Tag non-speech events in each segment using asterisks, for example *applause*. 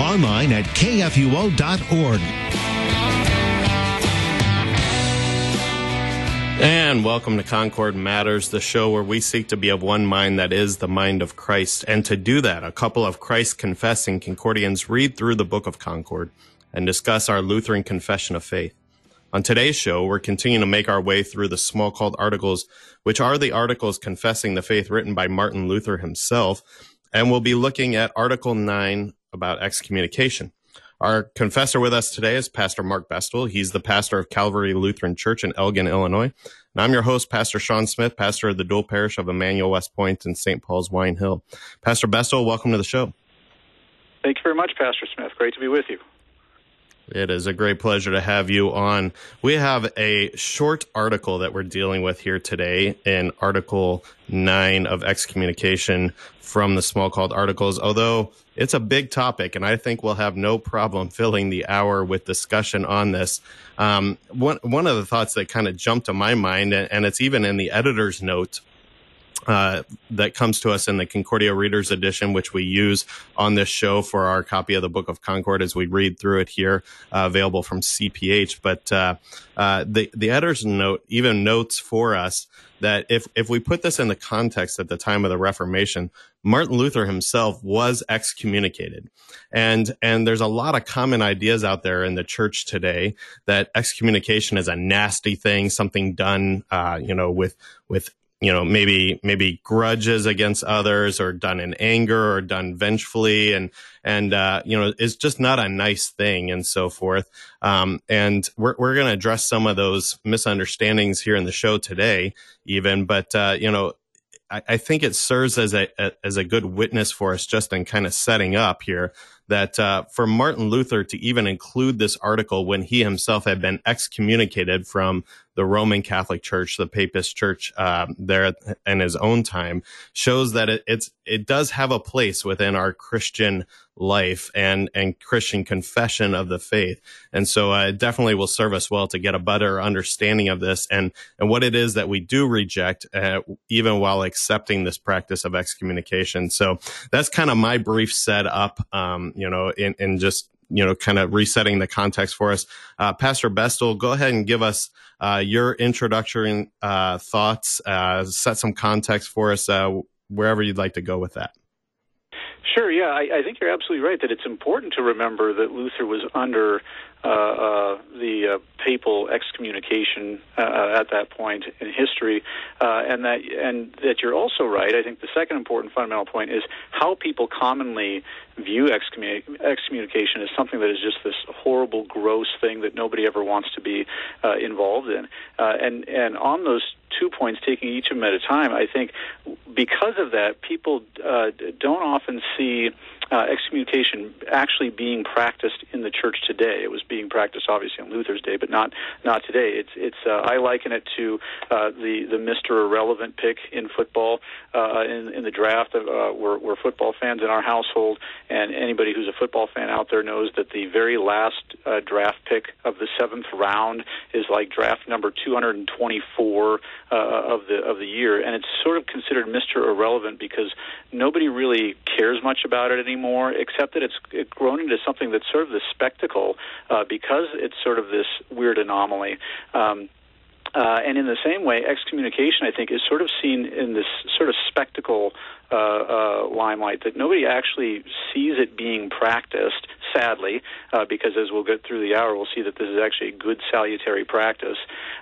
online at kfuo.org. And welcome to Concord Matters, the show where we seek to be of one mind that is the mind of Christ. And to do that, a couple of Christ confessing Concordians read through the Book of Concord and discuss our Lutheran Confession of Faith. On today's show, we're continuing to make our way through the Smalcald articles, which are the articles confessing the faith written by Martin Luther himself. And we'll be looking at Article 9 about excommunication. Our confessor with us today is Pastor Mark Bestel. He's the pastor of Calvary Lutheran Church in Elgin, Illinois. And I'm your host, Pastor Sean Smith, pastor of the dual parish of Emmanuel West Point and St. Paul's Wine Hill. Pastor Bestel, welcome to the show. Thank you very much, Pastor Smith. Great to be with you. It is a great pleasure to have you on. We have a short article that we're dealing with here today in Article 9 of excommunication from the Smalcald articles, although it's a big topic, and I think we'll have no problem *laughs* filling the hour with discussion on this. Um, one, one of the thoughts that kind of jumped to my mind, and, and it's even in the editor's note uh, that comes to us in the Concordia Readers Edition, which we use on this show for our copy of the Book of Concord as we read through it here, uh, available from CPH. But uh, uh, the the editor's note even notes for us that if if we put this in the context at the time of the Reformation, Martin Luther himself was excommunicated, and and there's a lot of common ideas out there in the church today that excommunication is a nasty thing, something done, uh, you know, with with you know maybe maybe grudges against others or done in anger or done vengefully and and uh, you know it's just not a nice thing and so forth. Um, and we're, we're going to address some of those misunderstandings here in the show today even but uh, you know I, I, think it serves as a, a, as a good witness for us just in kind of setting up here that uh, for Martin Luther to even include this article when he himself had been excommunicated from the Roman Catholic Church, the Papist Church, uh, there in his own time, shows that it, it's it does have a place within our Christian life and and Christian confession of the faith. And so uh, it definitely will serve us well to get a better understanding of this and and what it is that we do reject, uh, even while accepting this practice of excommunication. So that's kind of my brief setup. Um, you know, in, in just you know, kind of resetting the context for us. Uh, Pastor Bestel, go ahead and give us uh, your introductory uh, thoughts, uh, set some context for us, uh, wherever you'd like to go with that. Sure, yeah, I, I think you're absolutely right that it's important to remember that Luther was under the uh, papal excommunication uh, uh, at that point in history, uh, and that and that you're also right. I think the second important fundamental point is how people commonly view excommun- excommunication as something that is just this horrible, gross thing that nobody ever wants to be involved in. and and on those two points, taking each of them at a time, I think because of that, people don't often see uh, excommunication actually being practiced in the church today. It was being practiced obviously on Luther's day, but not not today. It's it's uh, I liken it to uh, the the Mister Irrelevant pick in football uh, in in the draft. Uh, we're, we're football fans in our household, and anybody who's a football fan out there knows that the very last uh, draft pick of the seventh round is like draft number 224 uh, of the of the year, and it's sort of considered Mister Irrelevant because nobody really cares much about it anymore except that it's grown into something that's sort of this spectacle uh, because it's sort of this weird anomaly. Um, uh, and in the same way, excommunication, I think, is sort of seen in this sort of spectacle uh, uh, limelight that nobody actually sees it being practiced, sadly, uh, because as we'll get through the hour, we'll see that this is actually a good salutary practice.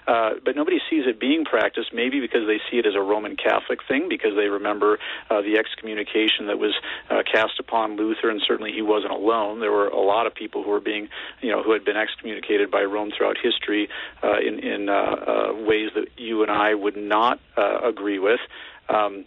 Uh, but nobody sees it being practiced, maybe because they see it as a Roman Catholic thing, because they remember uh, the excommunication that was uh, cast upon Luther, and certainly he wasn't alone. There were a lot of people who were being, you know, who had been excommunicated by Rome throughout history uh, in in uh, uh, ways that you and I would not uh, agree with. Um,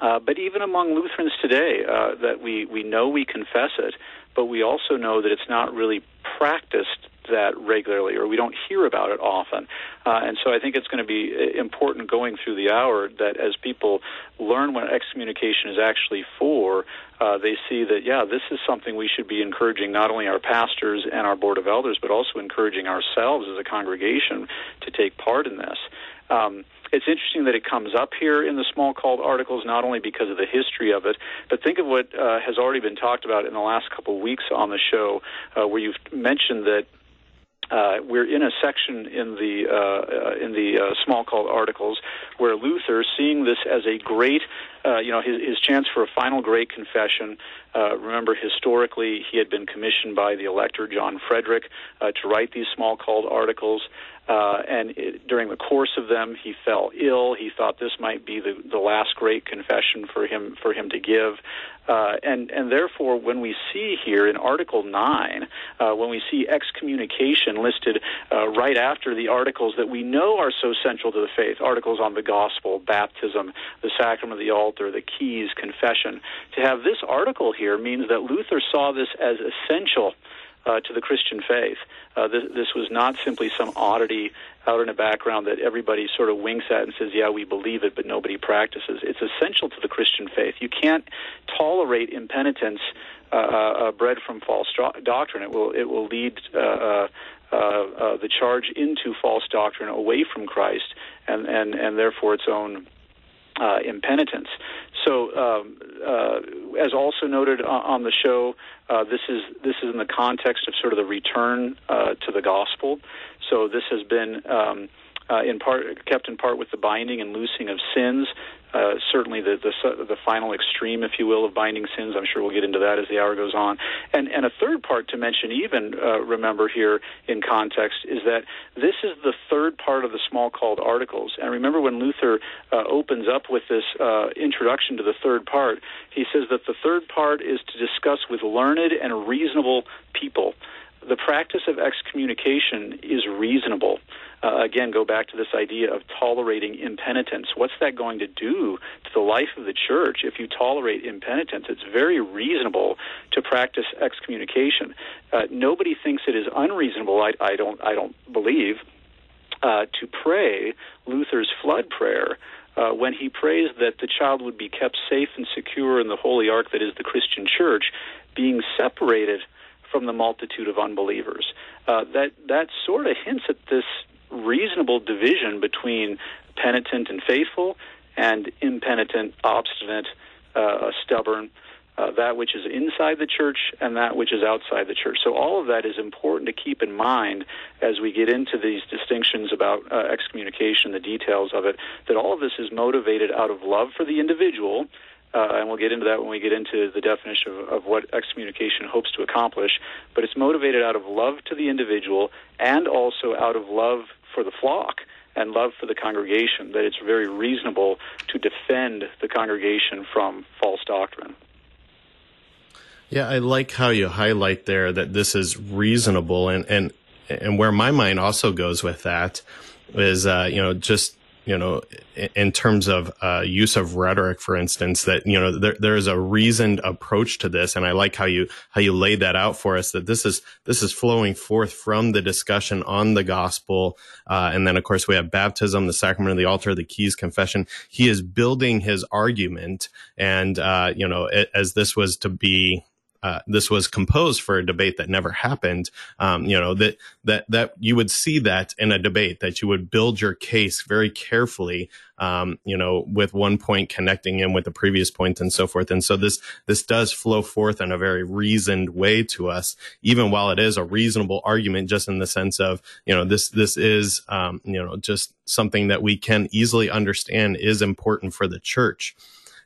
uh, but even among Lutherans today, uh, that we, we know we confess it, but we also know that it's not really practiced that regularly or we don't hear about it often. Uh, and so I think it's going to be uh, important going through the hour that as people learn what excommunication is actually for, uh, they see that, yeah, this is something we should be encouraging not only our pastors and our board of elders, but also encouraging ourselves as a congregation to take part in this. Um, it's interesting that it comes up here in the Smalcald articles, not only because of the history of it, but think of what uh, has already been talked about in the last couple of weeks on the show, uh, where you've mentioned that uh, we're in a section in the uh, uh, in the uh, Smalcald articles where Luther, seeing this as a great, uh, you know, his, his chance for a final great confession. Uh, remember, historically, he had been commissioned by the elector John Frederick to write these Smalcald articles. Uh, and it, during the course of them, he fell ill. He thought this might be the, the last great confession for him for him to give, uh, and and therefore, when we see here in Article Nine, uh, when we see excommunication listed uh, right after the articles that we know are so central to the faith, articles on the gospel, baptism, the sacrament of the altar, the keys, confession, to have this article here means that Luther saw this as essential uh, to the Christian faith. Uh, this, this was not simply some oddity out in the background that everybody sort of winks at and says, "Yeah, we believe it," but nobody practices. It's essential to the Christian faith. You can't tolerate impenitence uh, uh, bred from false doctrine. It will it will lead. Uh, uh, uh, uh, the charge into false doctrine away from Christ and, and, and therefore its own uh, impenitence. So, um, uh, as also noted on the show, uh, this is this is in the context of sort of the return uh, to the gospel. So this has been um, uh, in part kept in part with the binding and loosing of sins. Uh, certainly, the, the the final extreme, if you will, of binding sins. I'm sure we'll get into that as the hour goes on. And and a third part to mention, even uh, remember here in context, is that this is the third part of the Smalcald articles. And remember when Luther uh, opens up with this uh, introduction to the third part, he says that the third part is to discuss with learned and reasonable people the practice of excommunication is reasonable. Uh, again, go back to this idea of tolerating impenitence. What's that going to do to the life of the church if you tolerate impenitence? It's very reasonable to practice excommunication. Uh, nobody thinks it is unreasonable. I, I don't. I don't believe uh, to pray Luther's flood prayer. Uh, when he prays that the child would be kept safe and secure in the holy ark that is the Christian church, being separated from the multitude of unbelievers. Uh, that that sort of hints at this reasonable division between penitent and faithful, and impenitent, obstinate, uh, stubborn. Uh, that which is inside the church and that which is outside the church. So all of that is important to keep in mind as we get into these distinctions about uh, excommunication, the details of it. That all of this is motivated out of love for the individual uh, and we'll get into that when we get into the definition of, of what excommunication hopes to accomplish. But it's motivated out of love to the individual and also out of love for the flock and love for the congregation, that it's very reasonable to defend the congregation from false doctrine. Yeah, I like how you highlight there that this is reasonable, and and and where my mind also goes with that is, uh, you know, just you know, in terms of uh, use of rhetoric, for instance, that you know there there is a reasoned approach to this, and I like how you how you laid that out for us. That this is this is flowing forth from the discussion on the gospel, uh, and then of course we have baptism, the sacrament of the altar, the keys, confession. He is building his argument, and uh, you know, as this was to be uh, this was composed for a debate that never happened. Um, you know that that that you would see that in a debate that you would build your case very carefully. Um, you know, with one point connecting in with the previous point and so forth. And so this this does flow forth in a very reasoned way to us, even while it is a reasonable argument, just in the sense of you know this this is um, you know just something that we can easily understand is important for the church.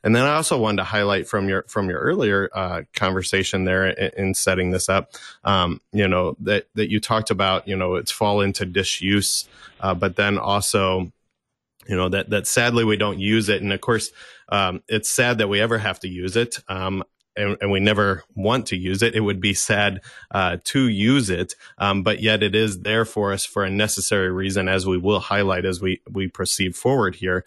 And then I also wanted to highlight from your from your earlier uh, conversation there in, in, setting this up, um, you know that that you talked about, you know, it's fall into disuse, uh, but then also, you know, that that sadly we don't use it, and of course, um, it's sad that we ever have to use it. Um, and, and, we never want to use it. It would be sad uh, to use it, um, but yet it is there for us for a necessary reason, as we will highlight as we we proceed forward here.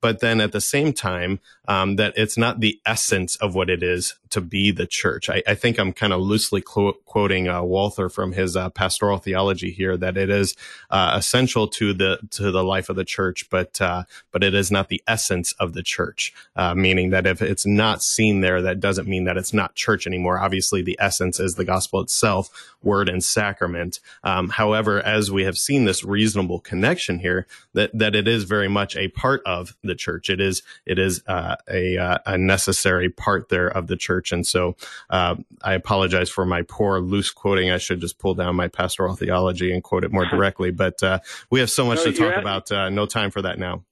But then at the same time, um, that it's not the essence of what it is to be the church. I, I think I'm kind of loosely qu- quoting uh, Walther from his uh, pastoral theology here that it is uh, essential to the to the life of the church, but uh, but it is not the essence of the church. Uh, meaning that if it's not seen there, that doesn't mean that it's not church anymore. Obviously, the essence is the gospel itself, word and sacrament. Um, however, as we have seen this reasonable connection here, that that it is very much a part of the church. It is it is uh, a a necessary part there of the church. And so uh, I apologize for my poor loose quoting. I should just pull down my pastoral theology and quote it more *laughs* directly. But uh, we have so much no, to talk about. Uh, no time for that now.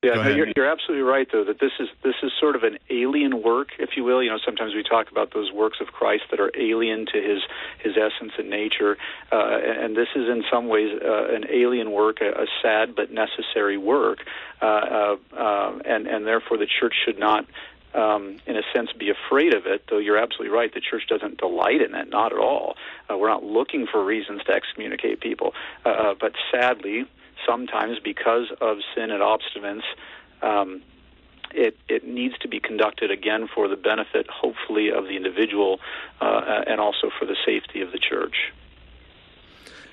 Yeah, no, you're, you're absolutely right, though, that this is this is sort of an alien work, if you will. You know, sometimes we talk about those works of Christ that are alien to his his essence and nature, uh, and this is in some ways uh, an alien work, a, a sad but necessary work, uh, uh, uh and and therefore the church should not um, in a sense, be afraid of it, though you're absolutely right. The church doesn't delight in it, not at all. Uh, we're not looking for reasons to excommunicate people. Uh, uh but sadly, sometimes because of sin and obstinance, um, it, it needs to be conducted again for the benefit, hopefully, of the individual uh, and also for the safety of the church.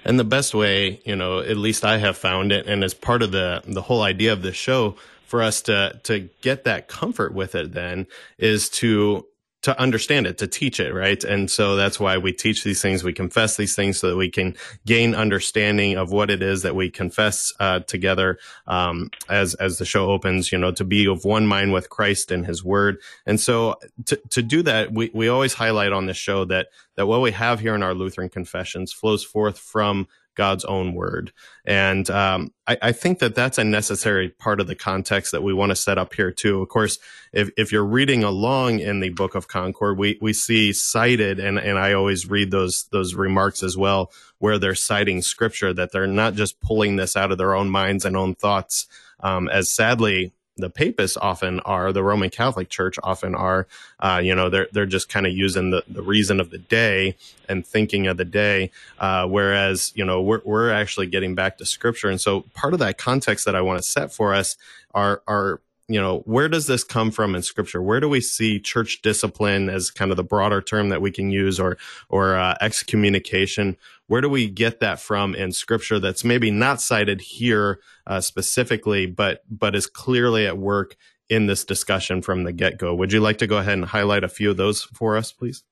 And the best way, you know, at least I have found it, and as part of the the whole idea of this show, for us to to get that comfort with it then is to to understand it, to teach it, right? And so that's why we teach these things. We confess these things so that we can gain understanding of what it is that we confess uh, together um, as as the show opens. You know, to be of one mind with Christ and His Word. And so to to do that, we we always highlight on this show that that what we have here in our Lutheran confessions flows forth from God's own word. And um, I, I, think that that's a necessary part of the context that we want to set up here too. Of course, if, if you're reading along in the Book of Concord, we, we see cited, and, and I always read those those remarks as well, where they're citing scripture that they're not just pulling this out of their own minds and own thoughts. Um, as sadly the papists often are, the Roman Catholic Church often are, uh, you know, they're they're just kind of using the, the reason of the day and thinking of the day, uh, whereas you know we're we're actually getting back to Scripture, and so part of that context that I want to set for us are are you know, where does this come from in scripture? Where do we see church discipline as kind of the broader term that we can use or, or uh, excommunication? Where do we get that from in scripture that's maybe not cited here uh, specifically, but, but is clearly at work in this discussion from the get go? Would you like to go ahead and highlight a few of those for us, please?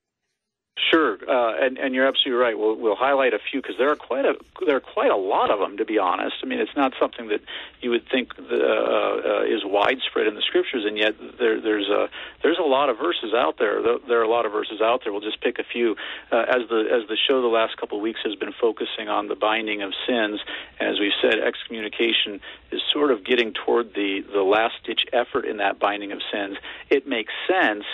Sure, uh, and, and you're absolutely right. We'll, we'll highlight a few because there are quite a there are quite a lot of them. To be honest, I mean it's not something that you would think the, uh, uh, is widespread in the scriptures, and yet there, there's a there's a lot of verses out there. There are a lot of verses out there. We'll just pick a few. Uh, as the as the show the last couple of weeks has been focusing on the binding of sins, and as we've said, excommunication is sort of getting toward the the last ditch effort in that binding of sins. It makes sense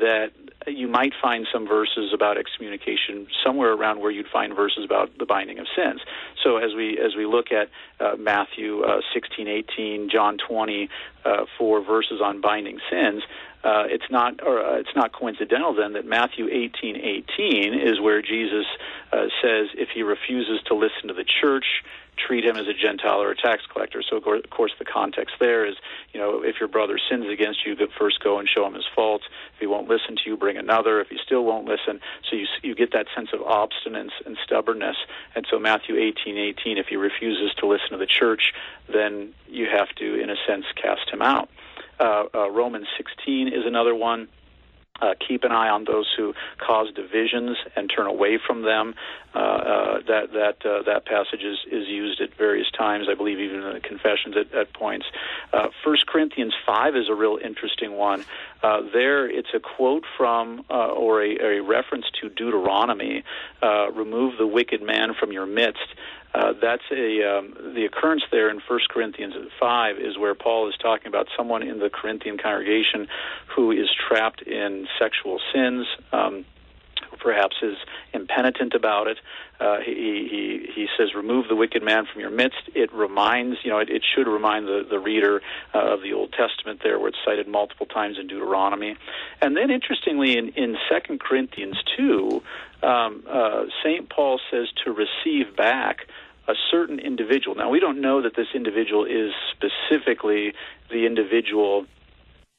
that you might find some verses about excommunication somewhere around where you'd find verses about the binding of sins. So as we as we look at uh, Matthew uh, 16, 18, John 20, uh, for verses on binding sins, uh, it's not or uh, it's not coincidental then that Matthew 18, 18 is where Jesus uh, says if he refuses to listen to the church treat him as a Gentile or a tax collector. So, of course, the context there is, you know, if your brother sins against you, first go and show him his faults. If he won't listen to you, bring another. If he still won't listen, so you you get that sense of obstinance and stubbornness. And so, Matthew eighteen eighteen, if he refuses to listen to the church, then you have to, in a sense, cast him out. Uh, uh, Romans 16 is another one. Uh, keep an eye on those who cause divisions and turn away from them. Uh, uh, that that uh, that passage is, is used at various times, I believe, even in the confessions at, at points. Uh, First Corinthians five is a real interesting one. Uh, there, it's a quote from or a, a, reference to Deuteronomy: "Remove the wicked man from your midst." Uh, that's a um, the occurrence there in 1 Corinthians 5 is where Paul is talking about someone in the Corinthian congregation who is trapped in sexual sins. Um, perhaps is impenitent about it. Uh, he, he he says, "Remove the wicked man from your midst." It reminds you know it, it should remind the the reader uh, of the Old Testament there, where it's cited multiple times in Deuteronomy, and then interestingly in in Second Corinthians two, um, uh, Saint Paul says to receive back a certain individual. Now we don't know that this individual is specifically the individual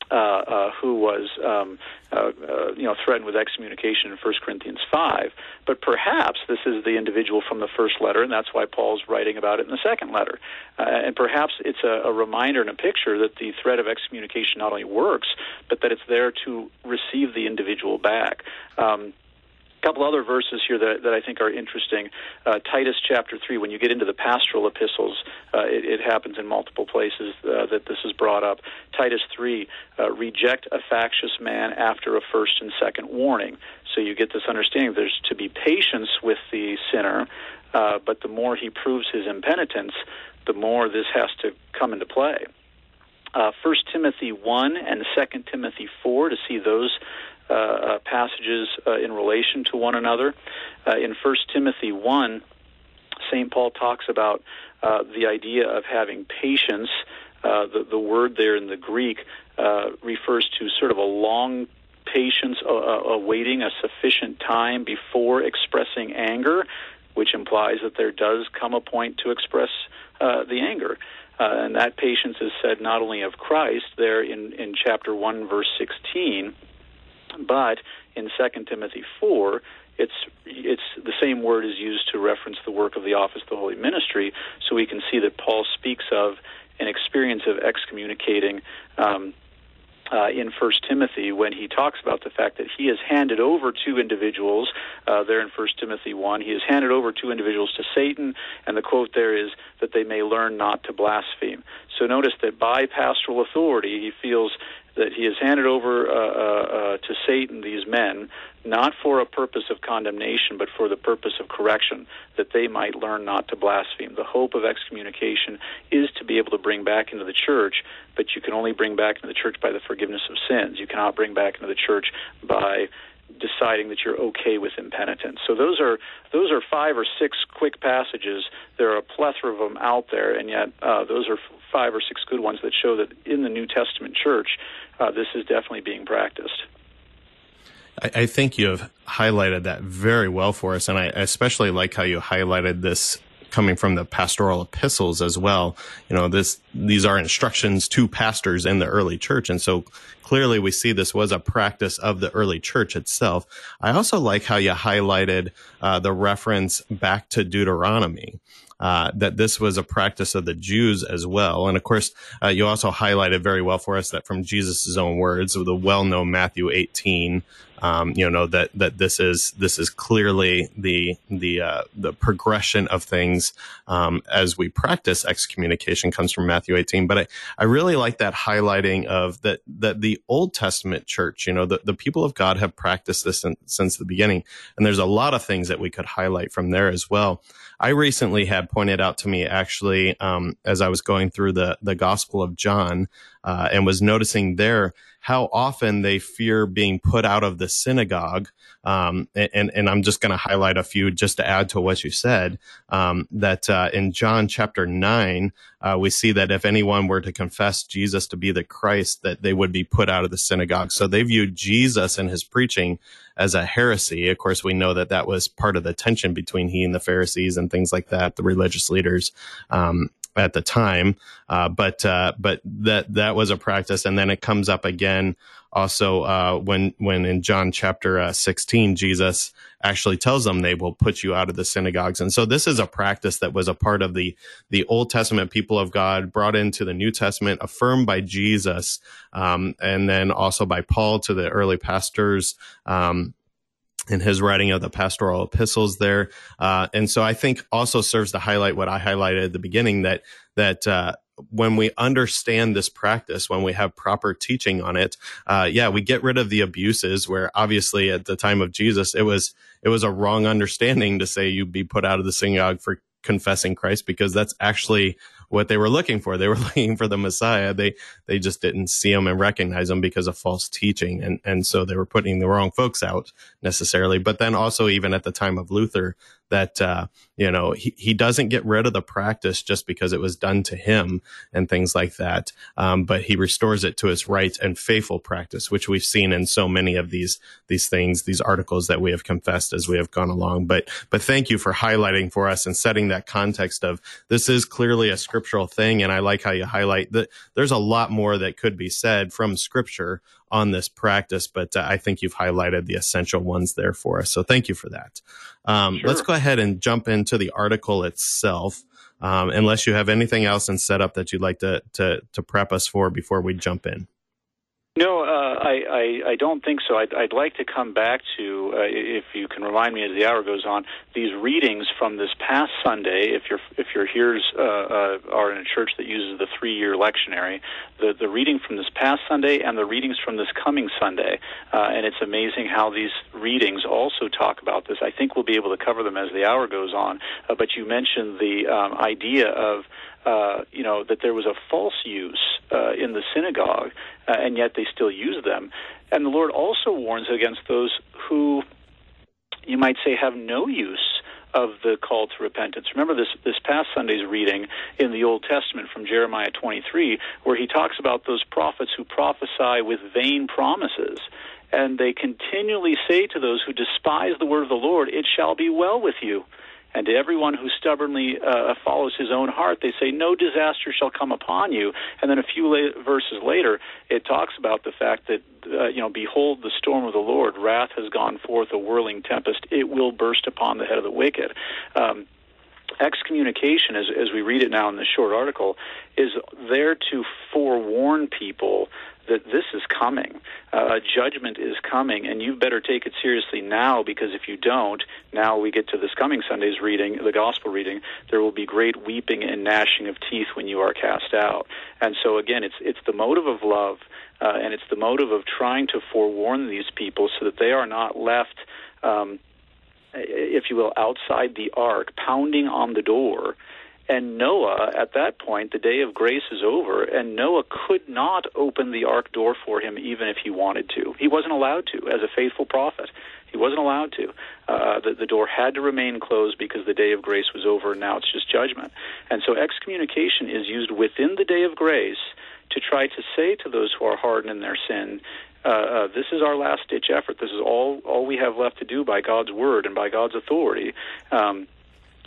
uh, uh, who was um, uh, uh, you know threatened with excommunication in 1 Corinthians 5. But perhaps this is the individual from the first letter, and that's why Paul's writing about it in the second letter. Uh, and perhaps it's a, a reminder and a picture that the threat of excommunication not only works, but that it's there to receive the individual back. Um, couple other verses here that, that I think are interesting. Uh, Titus chapter 3, when you get into the pastoral epistles, uh, it, it, happens in multiple places uh, that this is brought up. Titus 3, uh, reject a factious man after a first and second warning. So you get this understanding there's to be patience with the sinner, uh, but the more he proves his impenitence, the more this has to come into play. Uh, 1 Timothy 1 and 2 Timothy 4 to see those uh, uh, passages uh, in relation to one another. in 1 Timothy 1, St. Paul talks about the idea of having patience. the, the word there in the Greek refers to sort of a long patience uh, awaiting a sufficient time before expressing anger, which implies that there does come a point to express uh, the anger. Uh, and that patience is said not only of Christ there in, in chapter 1, verse 16, but in 2 Timothy 4, it's it's the same word is used to reference the work of the office of the holy ministry. So we can see that Paul speaks of an experience of excommunicating um, uh, in First Timothy when he talks about the fact that he has handed over two individuals uh, there in First Timothy one. He has handed over two individuals to Satan, and the quote there is that they may learn not to blaspheme. So notice that by pastoral authority, he feels that he has handed over uh, uh, uh, to Satan these men, not for a purpose of condemnation, but for the purpose of correction, that they might learn not to blaspheme. The hope of excommunication is to be able to bring back into the church, but you can only bring back into the church by the forgiveness of sins. You cannot bring back into the church by deciding that you're okay with impenitence. So those are those are five or six quick passages. There are a plethora of them out there, and yet uh, those are five or six good ones that show that in the New Testament church, uh, this is definitely being practiced. I, I think you have highlighted that very well for us, and I especially like how you highlighted this coming from the pastoral epistles as well. You know, this these are instructions to pastors in the early church, and so clearly we see this was a practice of the early church itself. I also like how you highlighted uh, the reference back to Deuteronomy uh, that this was a practice of the Jews as well. And of course, uh, you also highlighted very well for us that from Jesus' own words, the well-known Matthew 18, um, you know that that this is this is clearly the the uh, the progression of things um, as we practice excommunication comes from Matthew 18. But I, I really like that highlighting of that that the Old Testament church, you know, the, the people of God have practiced this in, since the beginning, and there's a lot of things that we could highlight from there as well. I recently had pointed out to me actually um, as I was going through the the Gospel of John uh, and was noticing there how often they fear being put out of the synagogue. Um, and, and I'm just going to highlight a few just to add to what you said. Um, that uh, in John chapter nine, uh, we see that if anyone were to confess Jesus to be the Christ, that they would be put out of the synagogue. So they viewed Jesus and his preaching as a heresy. Of course, we know that that was part of the tension between he and the Pharisees and things like that, the religious leaders. Um, at the time. Uh, but uh, but that that was a practice, and then it comes up again also uh, when when in John chapter uh, 16, Jesus actually tells them they will put you out of the synagogues, and so this is a practice that was a part of the the Old Testament people of God brought into the New Testament, affirmed by Jesus, um, and then also by Paul to the early pastors. Um, in his writing of the pastoral epistles there. Uh, and so I think also serves to highlight what I highlighted at the beginning that, that, uh, when we understand this practice, when we have proper teaching on it, uh, yeah, we get rid of the abuses where obviously at the time of Jesus, it was, it was a wrong understanding to say you'd be put out of the synagogue for confessing Christ because that's actually what they were looking for. They were *laughs* looking for the Messiah. They they just didn't see him and recognize him because of false teaching, and and so they were putting the wrong folks out necessarily. But then also even at the time of Luther, that uh, you know he, he doesn't get rid of the practice just because it was done to him and things like that. Um, but he restores it to its right and faithful practice which we've seen in so many of these these things these articles that we have confessed as we have gone along. But but thank you for highlighting for us and setting that context of this is clearly a scriptural thing and i like how you highlight that there's a lot more that could be said from scripture on this practice, but uh, I think you've highlighted the essential ones there for us. So thank you for that. Um, sure. Let's go ahead and jump into the article itself. Um, unless you have anything else in setup that you'd like to, to, to prep us for before we jump in. No, uh, I, I, I don't think so. I'd, I'd like to come back to, uh, if you can remind me as the hour goes on, these readings from this past Sunday. If your if your hearers uh, uh, are in a church that uses the three year lectionary, the the reading from this past Sunday and the readings from this coming Sunday, uh, and it's amazing how these readings also talk about this. I think we'll be able to cover them as the hour goes on. Uh, but you mentioned the um, idea of uh, you know, that there was a false use uh, in the synagogue, uh, and yet they still use them. And the Lord also warns against those who, you might say, have no use of the call to repentance. Remember this this past Sunday's reading in the Old Testament from Jeremiah 23, where he talks about those prophets who prophesy with vain promises. And they continually say to those who despise the word of the Lord, It shall be well with you. And to everyone who stubbornly uh, follows his own heart, they say, No disaster shall come upon you. And then a few la- verses later, it talks about the fact that, uh, you know, behold, the storm of the Lord, wrath has gone forth, a whirling tempest, it will burst upon the head of the wicked. Um, excommunication, as, as we read it now in this short article, is there to forewarn people that this is coming. Uh, judgment is coming, and you better take it seriously now because if you don't, now we get to this coming Sunday's reading, the gospel reading, there will be great weeping and gnashing of teeth when you are cast out. And so, again, it's, it's the motive of love, uh, and it's the motive of trying to forewarn these people so that they are not left. Um, if you will, outside the ark, pounding on the door, and Noah, at that point, the day of grace is over, and Noah could not open the ark door for him even if he wanted to. He wasn't allowed to as a faithful prophet. He wasn't allowed to. Uh, the, the door had to remain closed because the day of grace was over, and now it's just judgment. And so excommunication is used within the day of grace to try to say to those who are hardened in their sin, uh, uh, this is our last ditch effort. This is all all we have left to do by God's word and by God's authority. Um,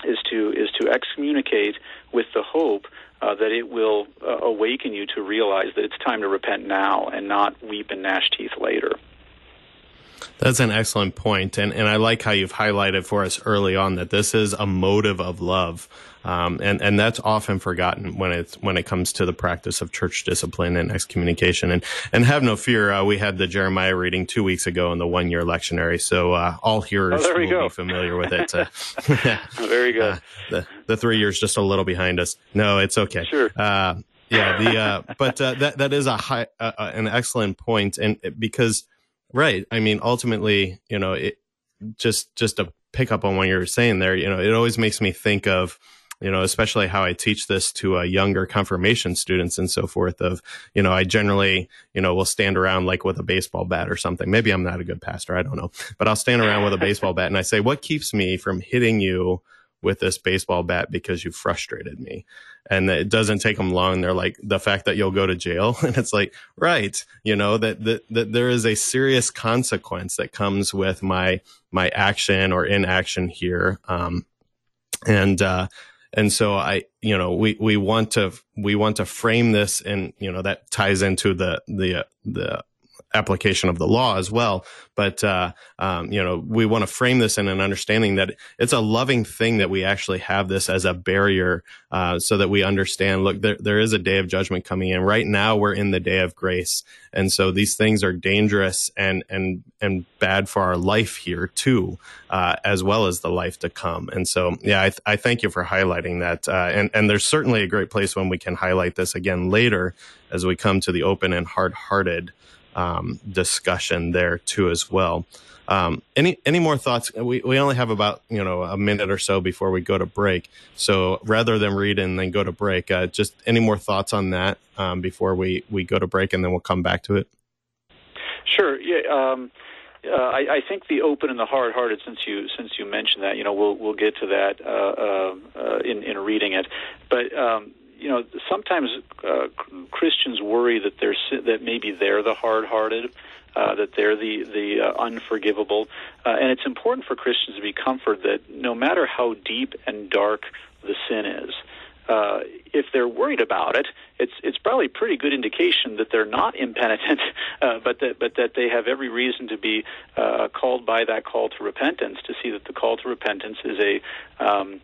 is to is to excommunicate with the hope uh, that it will uh, awaken you to realize that it's time to repent now and not weep and gnash teeth later. That's an excellent point, and and I like how you've highlighted for us early on that this is a motive of love, um, and and that's often forgotten when it's when it comes to the practice of church discipline and excommunication. And and have no fear, uh, we had the Jeremiah reading two weeks ago in the one year lectionary, so uh, all hearers oh, will go. be familiar with it. Uh, *laughs* *laughs* Very good. Uh, the the three years just a little behind us. No, it's okay. Sure. Uh, yeah, the uh, but that that is a high an excellent point, and because Right. I mean, ultimately, you know, it just just to pick up on what you're saying there, you know, it always makes me think of, you know, especially how I teach this to uh, younger confirmation students and so forth. Of, you know, I generally, you know, will stand around like with a baseball bat or something. Maybe I'm not a good pastor, I don't know, but I'll stand around with a baseball bat and I say, "What keeps me from hitting you?" With this baseball bat because you frustrated me. And it doesn't take them long. They're like, the fact that you'll go to jail. *laughs* And it's like, right. You know, that, that, that there is a serious consequence that comes with my, my action or inaction here. Um, and, uh, and so I, you know, we, we want to, we want to frame this and, you know, that ties into the, the, the application of the law as well. But uh, um, you know, we want to frame this in an understanding that it's a loving thing that we actually have this as a barrier, uh, so that we understand. Look, there, there is a day of judgment coming in. Right now, we're in the day of grace, and so these things are dangerous and and and bad for our life here too, uh, as well as the life to come. And so, yeah, I, th- I thank you for highlighting that. Uh, and and there's certainly a great place when we can highlight this again later as we come to the open and hard-hearted um, discussion there too as well. Um, any any more thoughts? We we only have about you know a minute or so before we go to break. So rather than read and then go to break, uh, just any more thoughts on that um, before we we go to break, and then we'll come back to it. Sure. Yeah. Um, uh, I, I think the open and the hard-hearted. Since you since you mentioned that, you know, we'll we'll get to that uh, uh, uh in in reading it. But um, you know, sometimes uh, Christians worry that they're that maybe they're the hard-hearted uh, that they're the the uh, unforgivable, uh, and it's important for Christians to be comforted that no matter how deep and dark the sin is, uh, if they're worried about it, it's it's probably a pretty good indication that they're not impenitent, *laughs* uh, but that but that they have every reason to be uh, called by that call to repentance. To see that the call to repentance is a um,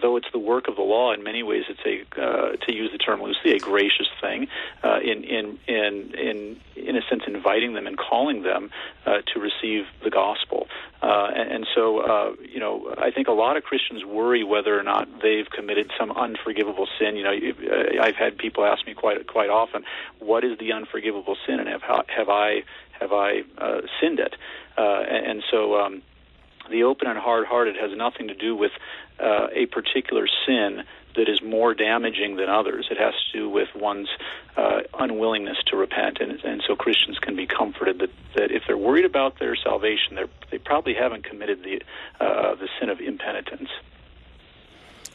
though it's the work of the law, in many ways it's a, uh, to use the term loosely, a gracious thing uh, in, in, in, in, in a sense inviting them and calling them uh, to receive the gospel. Uh, and, and, so, uh, you know, I think a lot of Christians worry whether or not they've committed some unforgivable sin. You know, uh, I've had people ask me quite quite often, "What is the unforgivable sin?" and have have I have I sinned it? and, and so. Um, the open and hard-hearted has nothing to do with uh, a particular sin that is more damaging than others. It has to do with one's uh, unwillingness to repent, and, and so Christians can be comforted that, that if they're worried about their salvation, they probably haven't committed the uh, the sin of impenitence.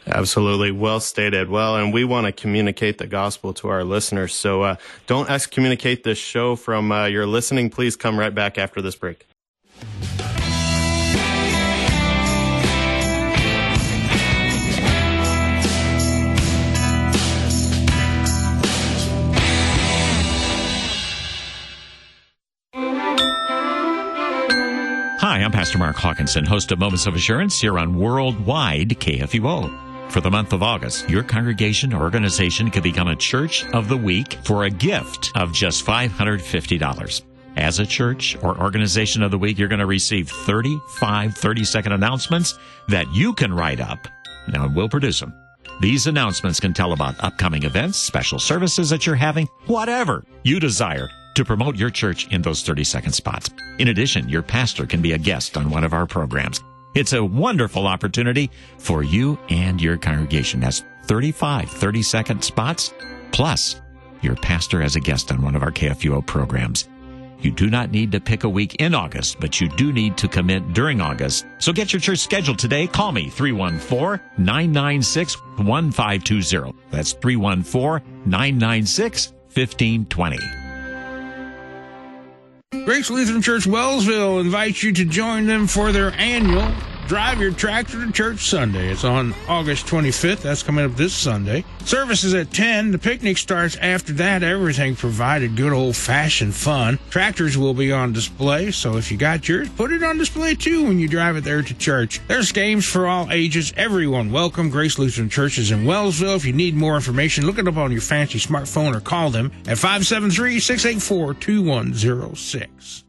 Absolutely. Well stated. Well, and we want to communicate the gospel to our listeners. So uh, don't excommunicate this show from uh, your listening. Please come right back after this break. I'm Pastor Mark Hawkinson, host of Moments of Assurance here on Worldwide KFUO. For the month of August, your congregation or organization can become a Church of the Week for a gift of just $550. As a church or organization of the week, you're going to receive 35 30 second announcements that you can write up. Now, we'll produce them. These announcements can tell about upcoming events, special services that you're having, whatever you desire to promote your church in those 30 second spots. In addition, your pastor can be a guest on one of our programs. It's a wonderful opportunity for you and your congregation. That's 35 30 second spots, plus your pastor as a guest on one of our KFUO programs. You do not need to pick a week in August, but you do need to commit during August. So get your church scheduled today. Call me 314-996-1520. That's 314-996-1520. Grace Lutheran Church Wellsville invites you to join them for their annual Drive Your Tractor to Church Sunday. It's on August 25th. That's coming up this Sunday. Service is at 10. The picnic starts after that. Everything provided good old fashioned fun. Tractors will be on display, so if you got yours, put it on display too when you drive it there to church. There's games for all ages. Everyone welcome. Grace Lutheran Church is in Wellsville. If you need more information, look it up on your fancy smartphone or call them at 573 684 2106.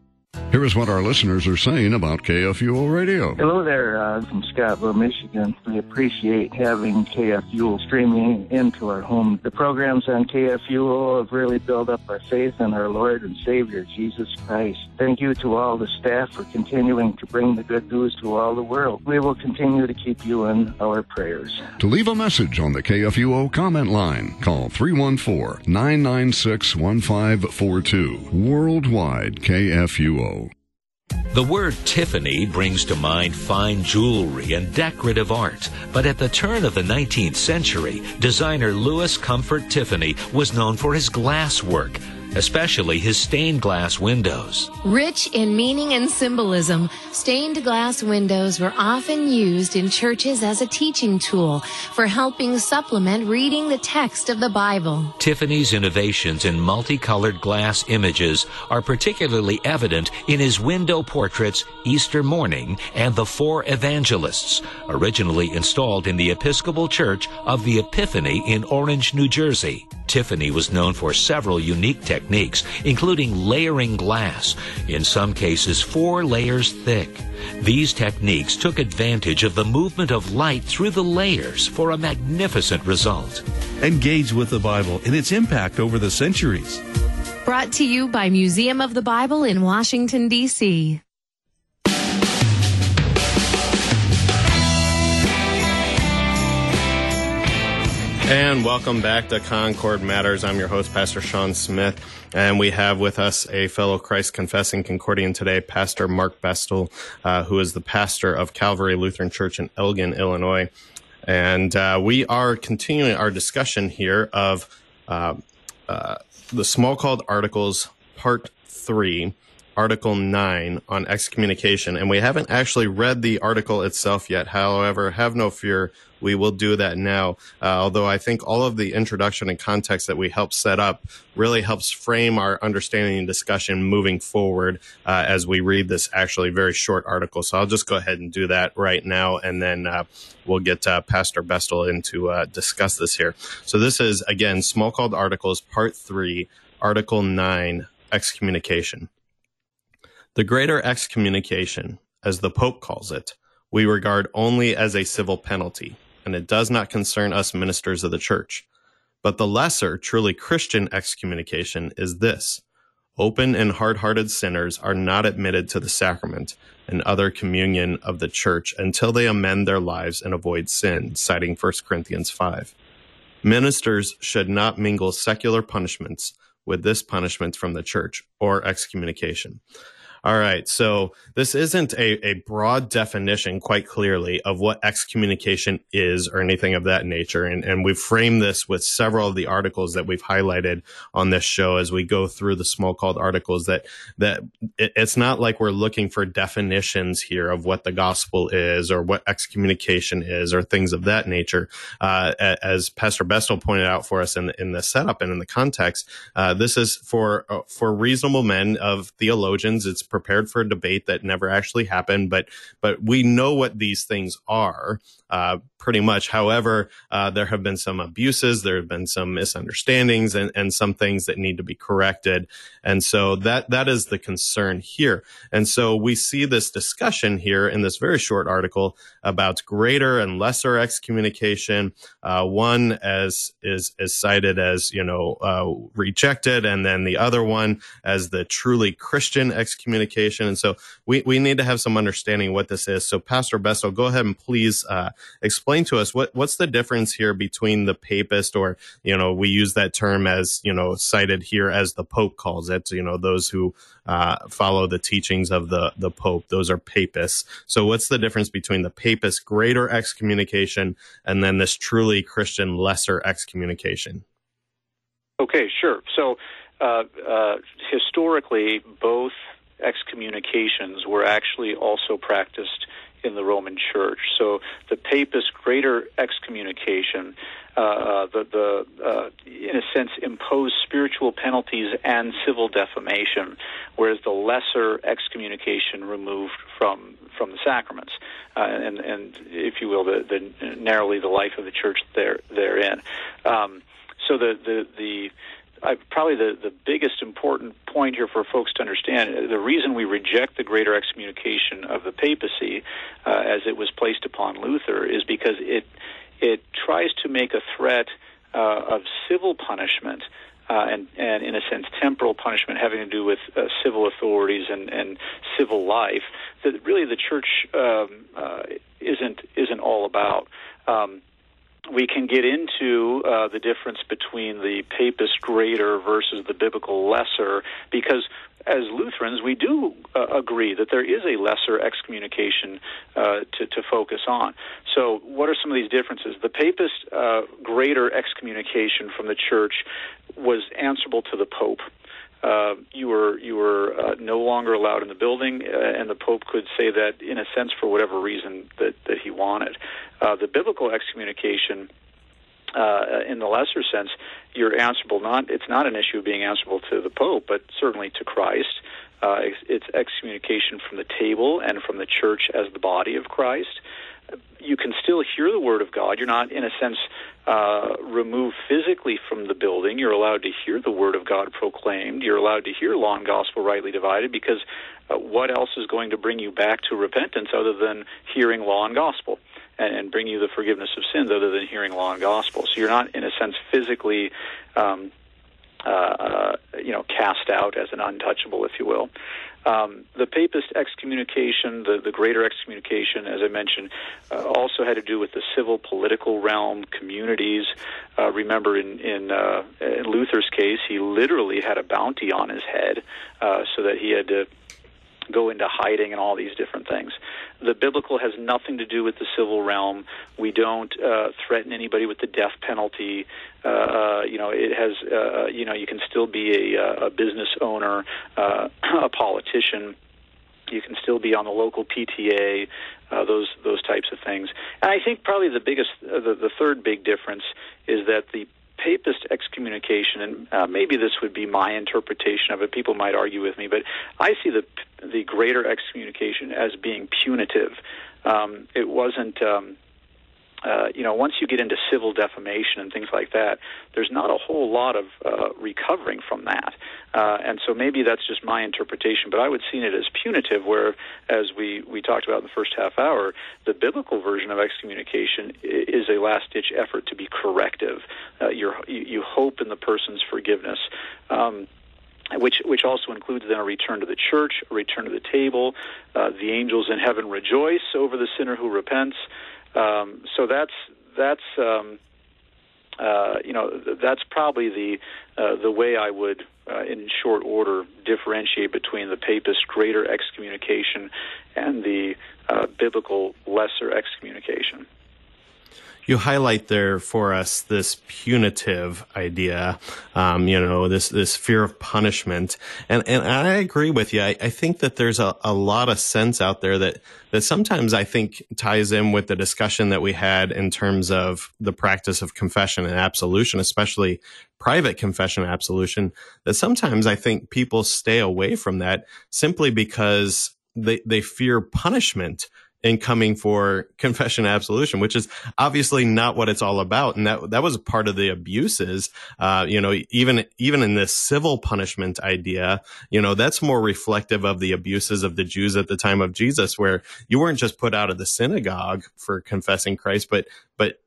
Here is what our listeners are saying about KFUO Radio. Hello there, uh, from Scottsboro, Michigan. We appreciate having KFUO streaming into our home. The programs on KFUO have really built up our faith in our Lord and Savior, Jesus Christ. Thank you to all the staff for continuing to bring the good news to all the world. We will continue to keep you in our prayers. To leave a message on the KFUO comment line, call 314 996 1542. Worldwide KFUO. The word Tiffany brings to mind fine jewelry and decorative art, but at the turn of the 19th century, designer Louis Comfort Tiffany was known for his glass work, especially his stained glass windows. Rich in meaning and symbolism, stained glass windows were often used in churches as a teaching tool for helping supplement reading the text of the Bible. Tiffany's innovations in multicolored glass images are particularly evident in his window portraits Easter Morning and the Four Evangelists, originally installed in the Episcopal Church of the Epiphany in Orange, New Jersey. Tiffany was known for several unique techniques, including layering glass, in some cases four layers thick. These techniques took advantage of the movement of light through the layers for a magnificent result. Engage with the Bible and its impact over the centuries. Brought to you by Museum of the Bible in Washington, D.C. And welcome back to Concord Matters. I'm your host, Pastor Sean Smith, and we have with us a fellow Christ confessing Concordian today, Pastor Mark Bestel, uh, who is the pastor of Calvary Lutheran Church in Elgin, Illinois. And uh, we are continuing our discussion here of uh, uh the Smalcald Articles, Part 3, Article 9 on excommunication. And we haven't actually read the article itself yet. However, have no fear we will do that now. Uh, although I think all of the introduction and context that we help set up really helps frame our understanding and discussion moving forward uh, as we read this actually very short article. So I'll just go ahead and do that right now, and then uh, we'll get uh, Pastor Bestel in to uh, discuss this here. So this is again Smalcald Articles, Part Three, Article Nine, excommunication. The greater excommunication, as the Pope calls it, we regard only as a civil penalty and it does not concern us ministers of the church. But the lesser, truly Christian excommunication is this open and hard hearted sinners are not admitted to the sacrament and other communion of the church until they amend their lives and avoid sin, citing 1 Corinthians 5. Ministers should not mingle secular punishments with this punishment from the church or excommunication. All right. So this isn't a, a broad definition quite clearly of what excommunication is or anything of that nature. And, and we've framed this with several of the articles that we've highlighted on this show as we go through the Smalcald articles that, that it, it's not like we're looking for definitions here of what the gospel is or what excommunication is or things of that nature. Uh, as Pastor Bestel pointed out for us in the, in the setup and in the context, uh, this is for, uh, for reasonable men of theologians. It's prepared for a debate that never actually happened, but but we know what these things are uh, pretty much. However, uh, there have been some abuses, there have been some misunderstandings, and, and some things that need to be corrected. And so that that is the concern here. And so we see this discussion here in this very short article about greater and lesser excommunication. Uh, one as is is cited as you know uh, rejected, and then the other one as the truly Christian excommunication. And so we we need to have some understanding what this is. So Pastor Bestel, go ahead and please uh, explain to us what what's the difference here between the papist, or you know we use that term as you know cited here as the Pope calls it. You know those who uh, follow the teachings of the the Pope. Those are papists. So what's the difference between the papist greater excommunication and then this truly Christian lesser excommunication? Okay, sure. So uh, uh, historically, both excommunications were actually also practiced in the Roman Church. So the papist greater excommunication, uh, uh, the, the uh, in a sense, imposed spiritual penalties and civil defamation, whereas the lesser excommunication removed from from the sacraments, uh, and, and if you will, the, the narrowly the life of the church there therein. Um, so the the the I, probably the, the biggest important point here for folks to understand the reason we reject the greater excommunication of the papacy uh, as it was placed upon Luther is because it it tries to make a threat uh, of civil punishment uh, and, and in a sense temporal punishment having to do with uh, civil authorities and, and civil life that really the church um, uh, isn't isn't all about. Um, we can get into uh, the difference between the papist greater versus the biblical lesser because as Lutherans, we do uh, agree that there is a lesser excommunication uh, to, to, focus on. So, what are some of these differences? The papist uh, greater excommunication from the church was answerable to the Pope. Uh, you were you were uh, no longer allowed in the building, uh, and the Pope could say that in a sense for whatever reason that that he wanted. Uh, the biblical excommunication. Uh, in the lesser sense, you're answerable. Not it's not an issue of being answerable to the Pope, but certainly to Christ. Uh, it's, it's excommunication from the table and from the church as the body of Christ you can still hear the word of God. You're not, in a sense, uh, removed physically from the building. You're allowed to hear the word of God proclaimed. You're allowed to hear law and gospel rightly divided because uh, what else is going to bring you back to repentance other than hearing law and gospel? And, bring you the forgiveness of sins other than hearing law and gospel. So you're not, in a sense, physically um, uh, uh, you know, cast out as an untouchable, if you will. Um, the papist excommunication, the, the greater excommunication, as I mentioned, uh, also had to do with the civil political realm, communities. Uh, remember, in in, uh, in Luther's case, he literally had a bounty on his head, uh, so that he had to go into hiding and all these different things. The biblical has nothing to do with the civil realm. We don't uh, threaten anybody with the death penalty. Uh, uh, you know, it has. Uh, you know, you can still be a, uh, a business owner, uh, *clears throat* a politician. You can still be on the local PTA, uh, those those types of things. And I think probably the biggest, uh, the, the third big difference is that the papist excommunication, and uh, maybe this would be my interpretation of it. People might argue with me, but I see the the greater excommunication as being punitive. Um, it wasn't. Um, uh, you know, once you get into civil defamation and things like that, there's not a whole lot of uh, recovering from that. Uh, and so maybe that's just my interpretation, but I would see it as punitive, where, as we, we talked about in the first half hour, the biblical version of excommunication is a last ditch effort to be corrective. Uh, you you hope in the person's forgiveness. Um, which which also includes then a return to the church, a return to the table. Uh, the angels in heaven rejoice over the sinner who repents. Um, so that's that's um, uh, you know that's probably the uh, the way I would, uh, in short order, differentiate between the papist greater excommunication and the uh, biblical lesser excommunication you highlight there for us this punitive idea, um, you know, this, this fear of punishment. And, and I agree with you. I, I think that there's a, a lot of sense out there that, that sometimes I think ties in with the discussion that we had in terms of the practice of confession and absolution, especially private confession and absolution, that sometimes I think people stay away from that simply because they, they fear punishment in coming for *laughs* confession absolution, which is obviously not what it's all about. And that, that was part of the abuses. Uh, you know, even, even in this civil punishment idea, you know, that's more reflective of the abuses of the Jews at the time of Jesus, where you weren't just put out of the synagogue for confessing Christ, but, but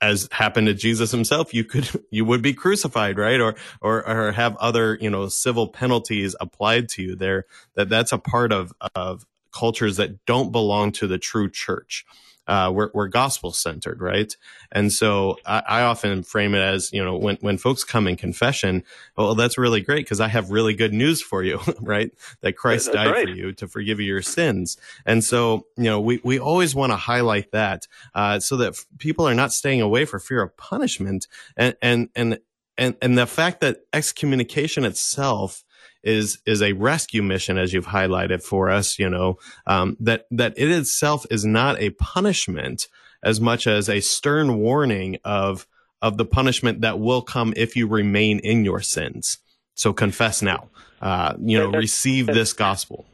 as happened to Jesus himself, you could, *laughs* you would be crucified, right? Or, or, or have other, you know, civil penalties applied to you there. That that's a part of, of, cultures that don't belong to the true church. Uh, we're, we're gospel centered, right? And so I, I, often frame it as, you know, when, when folks come in confession, well, that's really great because I have really good news for you, *laughs* right? That Christ died right. for you to forgive you your sins. And so, you know, we, we always want to highlight that, uh, so that f- people are not staying away for fear of punishment and, and, and, and, and the fact that excommunication itself is is a rescue mission, as you've highlighted for us. You know um, that that it itself is not a punishment as much as a stern warning of of the punishment that will come if you remain in your sins. So confess now. Uh, you know, receive this gospel.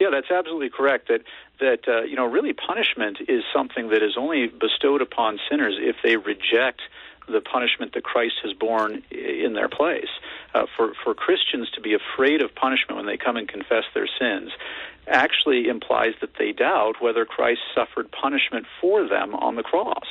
Yeah, that's absolutely correct. That that uh, you know, really, punishment is something that is only bestowed upon sinners if they reject the punishment that Christ has borne in their place. Uh, for for Christians to be afraid of punishment when they come and confess their sins actually implies that they doubt whether Christ suffered punishment for them on the cross.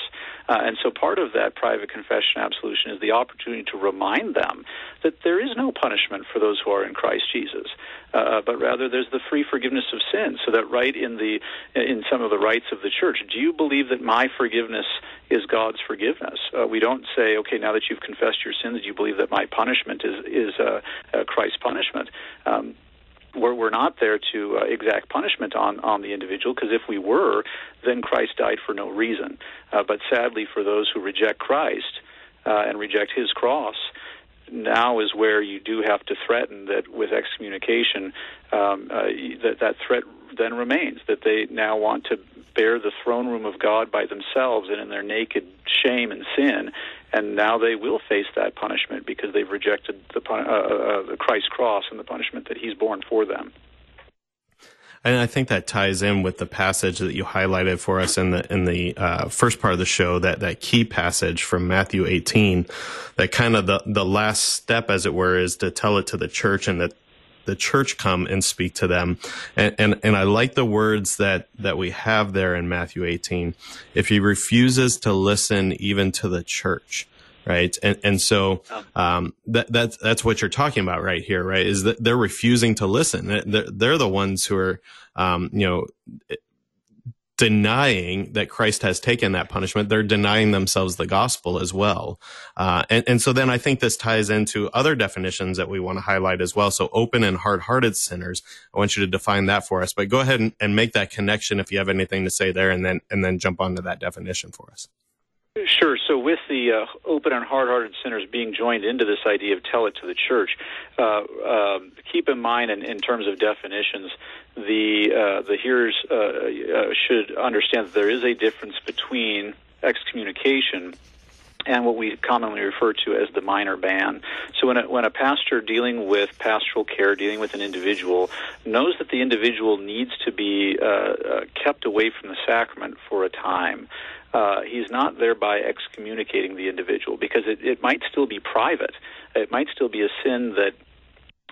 Uh, and so part of that private confession absolution is the opportunity to remind them that there is no punishment for those who are in Christ Jesus, uh, but rather there's the free forgiveness of sins. So that right in the in some of the rites of the church, do you believe that my forgiveness is God's forgiveness? Uh, we don't say, okay, now that you've confessed your sins, do you believe that my punishment is is uh, uh, Christ's punishment? Um, we're, we're not there to uh, exact punishment on, on the individual because if we were, then Christ died for no reason. Uh, but sadly, for those who reject Christ uh, and reject his cross, now is where you do have to threaten that with excommunication, um, uh, that that threat then remains that they now want to bear the throne room of God by themselves and in their naked shame and sin, and now they will face that punishment because they've rejected the, uh, uh, the Christ cross and the punishment that He's borne for them. And I think that ties in with the passage that you highlighted for us in the in the uh, first part of the show. That that key passage from Matthew 18, that kind of the the last step, as it were, is to tell it to the church, and that the church come and speak to them. And, and, and I like the words that, that we have there in Matthew 18. If he refuses to listen even to the church, right? And and so um, that that's that's what you're talking about right here, right? Is that they're refusing to listen. They're, they're the ones who are, um, you know, denying that Christ has taken that punishment. They're denying themselves the gospel as well. Uh, and, and so then I think this ties into other definitions that we want to highlight as well. So open and hard-hearted sinners. I want you to define that for us, but go ahead and, and make that connection if you have anything to say there and then, and then jump onto that definition for us. Sure. So, with the uh, open and hard-hearted sinners being joined into this idea of tell it to the church, uh, uh, keep in mind, in, in, terms of definitions, the uh, the hearers uh, uh, should understand that there is a difference between excommunication and what we commonly refer to as the minor ban. So when a, when a pastor dealing with pastoral care, dealing with an individual, knows that the individual needs to be uh, uh, kept away from the sacrament for a time, uh, he's not thereby excommunicating the individual because it, it might still be private. It might still be a sin that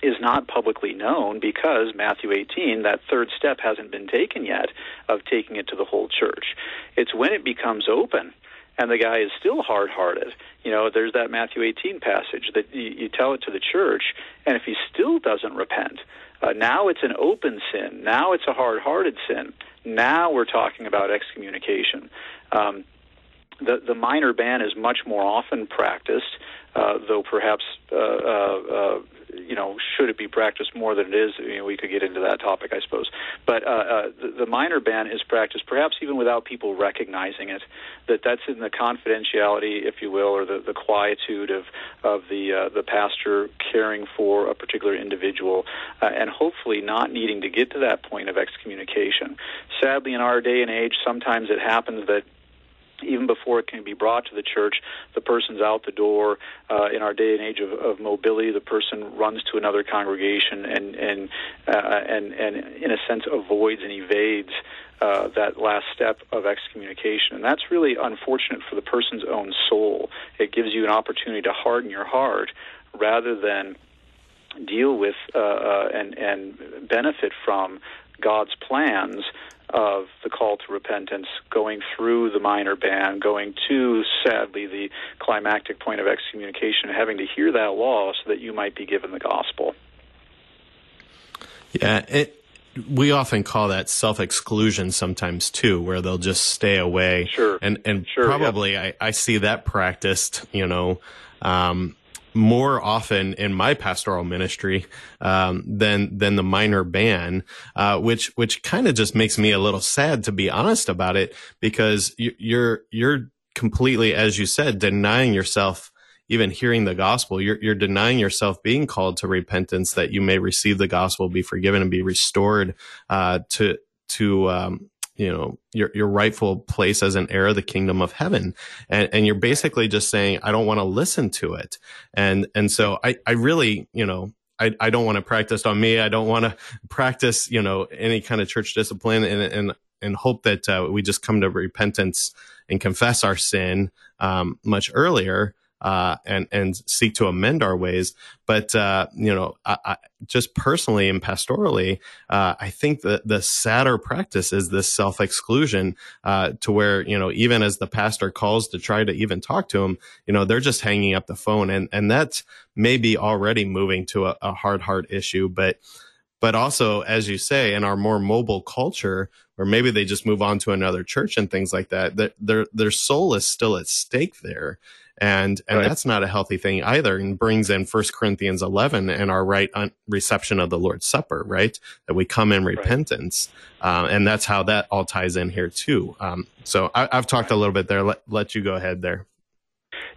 is not publicly known because Matthew 18, that third step hasn't been taken yet of taking it to the whole church. It's when it becomes open and the guy is still hard hearted. You know, there's that Matthew 18 passage that you, you tell it to the church, and if he still doesn't repent, uh, now it's an open sin. Now it's a hard hearted sin. Now we're talking about excommunication. Um, the, the minor ban is much more often practiced, uh, though perhaps uh, uh, uh you know, should it be practiced more than it is? You know, we could get into that topic, I suppose. But uh, uh, the, the minor ban is practiced, perhaps even without people recognizing it. That that's in the confidentiality, if you will, or the, the quietude of of the the pastor caring for a particular individual, and hopefully not needing to get to that point of excommunication. Sadly, in our day and age, sometimes it happens that even before it can be brought to the church, the person's out the door. Uh, in our day and age of, of mobility, the person runs to another congregation and and uh, and and in a sense avoids and evades uh, that last step of excommunication, and that's really unfortunate for the person's own soul. It gives you an opportunity to harden your heart rather than deal with uh, uh, and and benefit from God's plans of the call to repentance, going through the minor ban, going to, sadly, the climactic point of excommunication, having to hear that law so that you might be given the gospel. Yeah, it, we often call that self exclusion sometimes too, where they'll just stay away. Sure. And and sure, probably yep. I, I see that practiced, you know, um, more often in my pastoral ministry um, than than the minor ban, uh, which which kind of just makes me a little sad to be honest about it, because you're you're completely, as you said, denying yourself even hearing the gospel. You're you're denying yourself being called to repentance that you may receive the gospel, be forgiven, and be restored uh, to to um, you know your your rightful place as an heir of the kingdom of heaven. And and you're basically just saying i don't want to listen to it. And and so i i really you know I, I don't want to practice on me. I don't want to *laughs* practice, you know, any kind of church discipline and, and, and hope that uh, we just come to repentance and confess our sin um, much earlier uh, and and seek to amend our ways. But uh, you know, I, I, just personally and pastorally, uh, I think that the sadder practice is this self exclusion, uh, to where you know even as the pastor calls to try to even talk to him, you know they're just hanging up the phone, and and that's maybe already moving to a, a hard heart issue, but but also as you say in our more mobile culture where maybe they just move on to another church and things like that their, their soul is still at stake there and and right. that's not a healthy thing either and brings in First corinthians 11 and our right reception of the lord's supper right that we come in repentance right. uh, and that's how that all ties in here too um, so I, have talked a little bit there let, let you go ahead there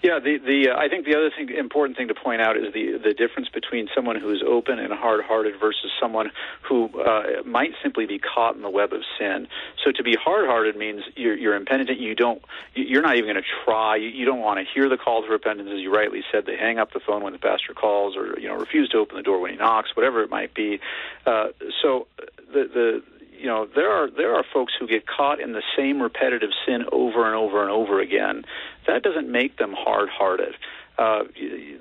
yeah, the the uh, I think the other thing, important thing to point out is the the difference between someone who is open and hard-hearted versus someone who uh, might simply be caught in the web of sin. So to be hard-hearted means you're, you're impenitent. You don't. You're not even going to try. You, you don't want to hear the call to repentance, as you rightly said. They hang up the phone when the pastor calls, or you know, refuse to open the door when he knocks, whatever it might be. Uh, so the the you know there are there are folks who get caught in the same repetitive sin over and over and over again. That doesn't make them hard-hearted. Uh,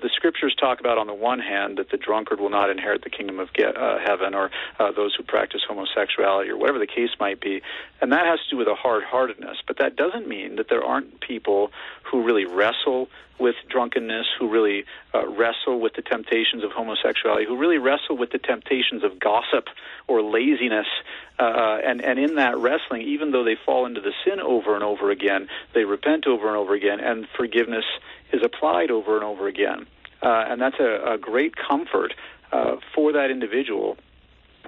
the scriptures talk about, on the one hand, that the drunkard will not inherit the kingdom of get, uh, heaven, or uh, those who practice homosexuality, or whatever the case might be, and that has to do with a hard-heartedness. But that doesn't mean that there aren't people who really wrestle with drunkenness, who really uh, wrestle with the temptations of homosexuality, who really wrestle with the temptations of gossip or laziness. Uh, and, and in that wrestling, even though they fall into the sin over and over again, they repent over and over again, and forgiveness is applied over and over again. Uh, and that's a, a great comfort uh, for that individual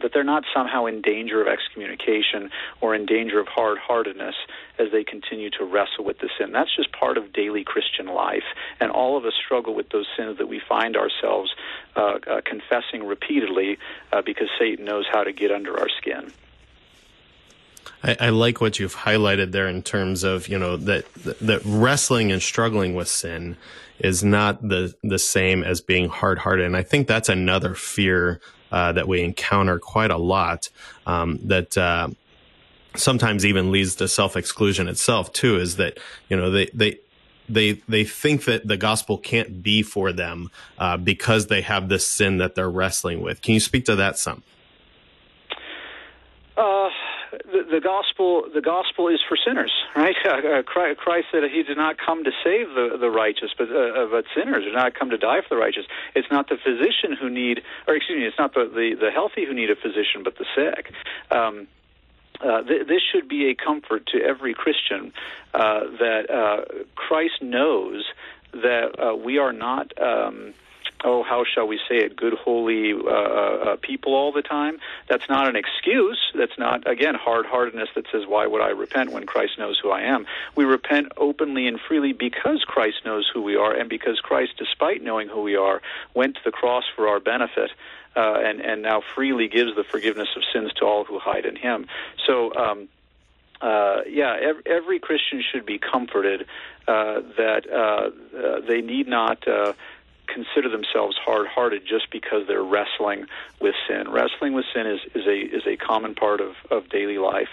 that they're not somehow in danger of excommunication or in danger of hard heartedness as they continue to wrestle with the sin. That's just part of daily Christian life. And all of us struggle with those sins that we find ourselves uh, uh, confessing repeatedly uh, because Satan knows how to get under our skin. I, I, like what you've highlighted there in terms of you know that that wrestling and struggling with sin is not the the same as being hard hearted, and I think that's another fear uh, that we encounter quite a lot um, that uh, sometimes even leads to self exclusion itself too. Is that you know they they they they think that the gospel can't be for them uh, because they have this sin that they're wrestling with. Can you speak to that some? Uh, the, the, gospel the gospel is for sinners, right? *laughs* Uh, Christ said he did not come to save the, the righteous, but uh, but sinners did not come to die for the righteous. It's not the physician who need, or excuse me, it's not the the, the healthy who need a physician, but the sick. Um, uh, th- this should be a comfort to every Christian uh, that uh, Christ knows that uh, we are not. Um, oh, how shall we say it, good, holy uh, uh, people all the time. That's not an excuse. That's not, again, hard heartedness that says, why would I repent when Christ knows who I am? We repent openly and freely because Christ knows who we are and because Christ, despite knowing who we are, went to the cross for our benefit. Uh, and and now freely gives the forgiveness of sins to all who hide in Him. So, um, uh, yeah, every, every, Christian should be comforted uh, that uh, uh, they need not uh, consider themselves hard-hearted just because they're wrestling with sin. Wrestling with sin is, is a is a common part of, of daily life.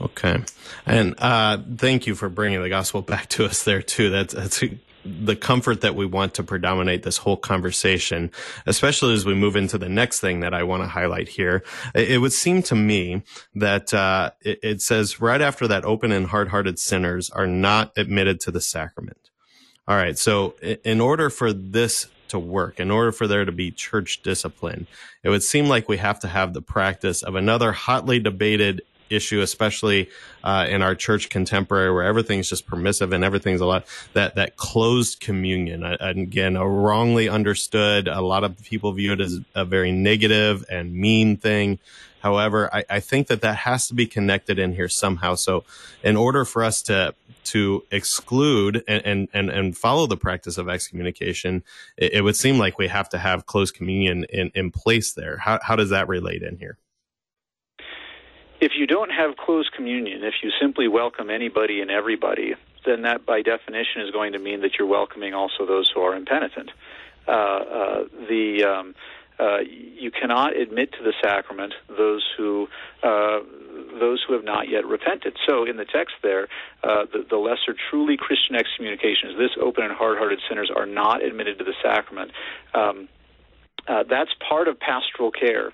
Okay, and uh, thank you for bringing the gospel *laughs* back to us there too. That's that's the comfort that we want to predominate this whole conversation, especially as we move into the next thing that I want to highlight here. It, would seem to me that uh, it, it says right after that, open and hard-hearted sinners are not admitted to the sacrament. All right. So in order for this to work, in order for there to be church discipline, it would seem like we have to have the practice of another hotly debated issue, especially uh, in our church contemporary, where everything's just permissive and everything's a lot that that closed communion. Again, a wrongly understood. A lot of people view it as a very negative and mean thing. However, I, I think that that has to be connected in here somehow. So, in order for us to to exclude and, and, and, follow the practice of excommunication, it, it, would seem like we have to have closed communion in, in place there. How, how does that relate in here? If you don't have closed communion, if you simply welcome anybody and everybody, then that by definition is going to mean that you're welcoming also those who are impenitent. Uh, uh, the um, uh, you cannot admit to the sacrament those who uh, those who have not yet repented. So in the text there, uh, the, the, lesser truly Christian excommunications, this open and hard-hearted sinners are not admitted to the sacrament. Um, uh, that's part of pastoral care.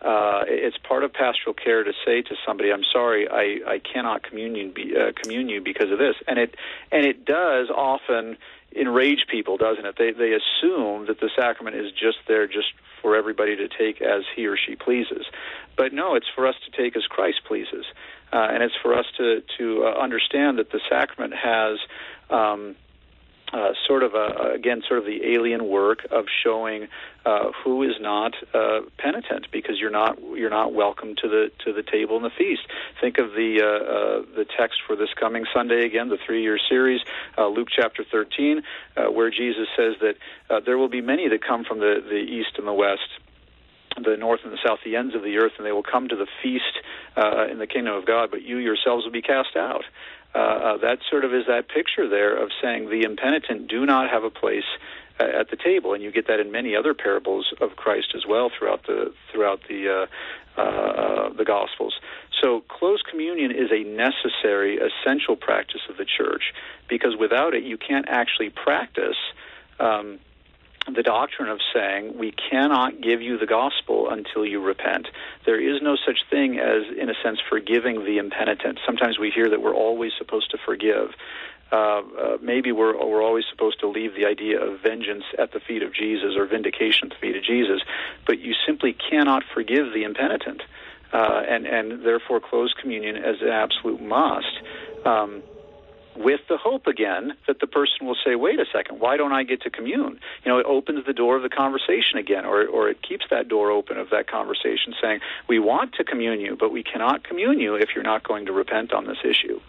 Uh, it's part of pastoral care to say to somebody, "I'm sorry, I, I cannot communion be, uh, commune you because of this," and it and it does often enrage people, doesn't it? They they assume that the sacrament is just there just for everybody to take as he or she pleases. But no, it's for us to take as Christ pleases, uh, and it's for us to to uh, understand that the sacrament has. Um, uh, sort of a, again sort of the alien work of showing uh, who is not uh, penitent because you're not you're not welcome to the to the table and the feast. Think of the uh, uh, the text for this coming Sunday again, the three year series, uh, Luke chapter 13, where Jesus says that there will be many that come from the the east and the west the north and the south, the ends of the earth, and they will come to the feast uh, in the kingdom of God, but you yourselves will be cast out uh, uh, that sort of is that picture there of saying the impenitent do not have a place uh, at the table, and you get that in many other parables of Christ as well throughout the throughout the uh, uh, the Gospels. So, close communion is a necessary, essential practice of the church because without it, you can't actually practice. Um, the doctrine of saying we cannot give you the gospel until you repent. There is no such thing as, in a sense, forgiving the impenitent. Sometimes we hear that we're always supposed to forgive. uh, uh, maybe we're we're always supposed to leave the idea of vengeance at the feet of Jesus or vindication at the feet of Jesus, but you simply cannot forgive the impenitent, uh, and and therefore close communion as an absolute must. Um, with the hope again that the person will say, wait a second, why don't I get to commune? You know, it opens the door of the conversation again, or, or it keeps that door open of that conversation saying, we want to commune you, but we cannot commune you if you're not going to repent on this issue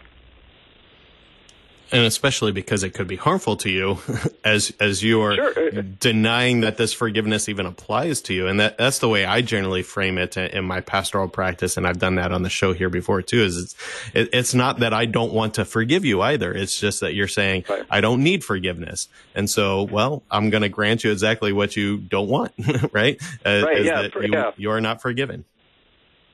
and especially because it could be harmful to you *laughs* as as you are sure. denying that this forgiveness even applies to you and that that's the way I generally frame it in my pastoral practice and I've done that on the show here before too is it's it, it's not that I don't want to forgive you either it's just that you're saying right. I don't need forgiveness and so well I'm going to grant you exactly what you don't want *laughs* right, uh, right yeah, you, yeah. you are not forgiven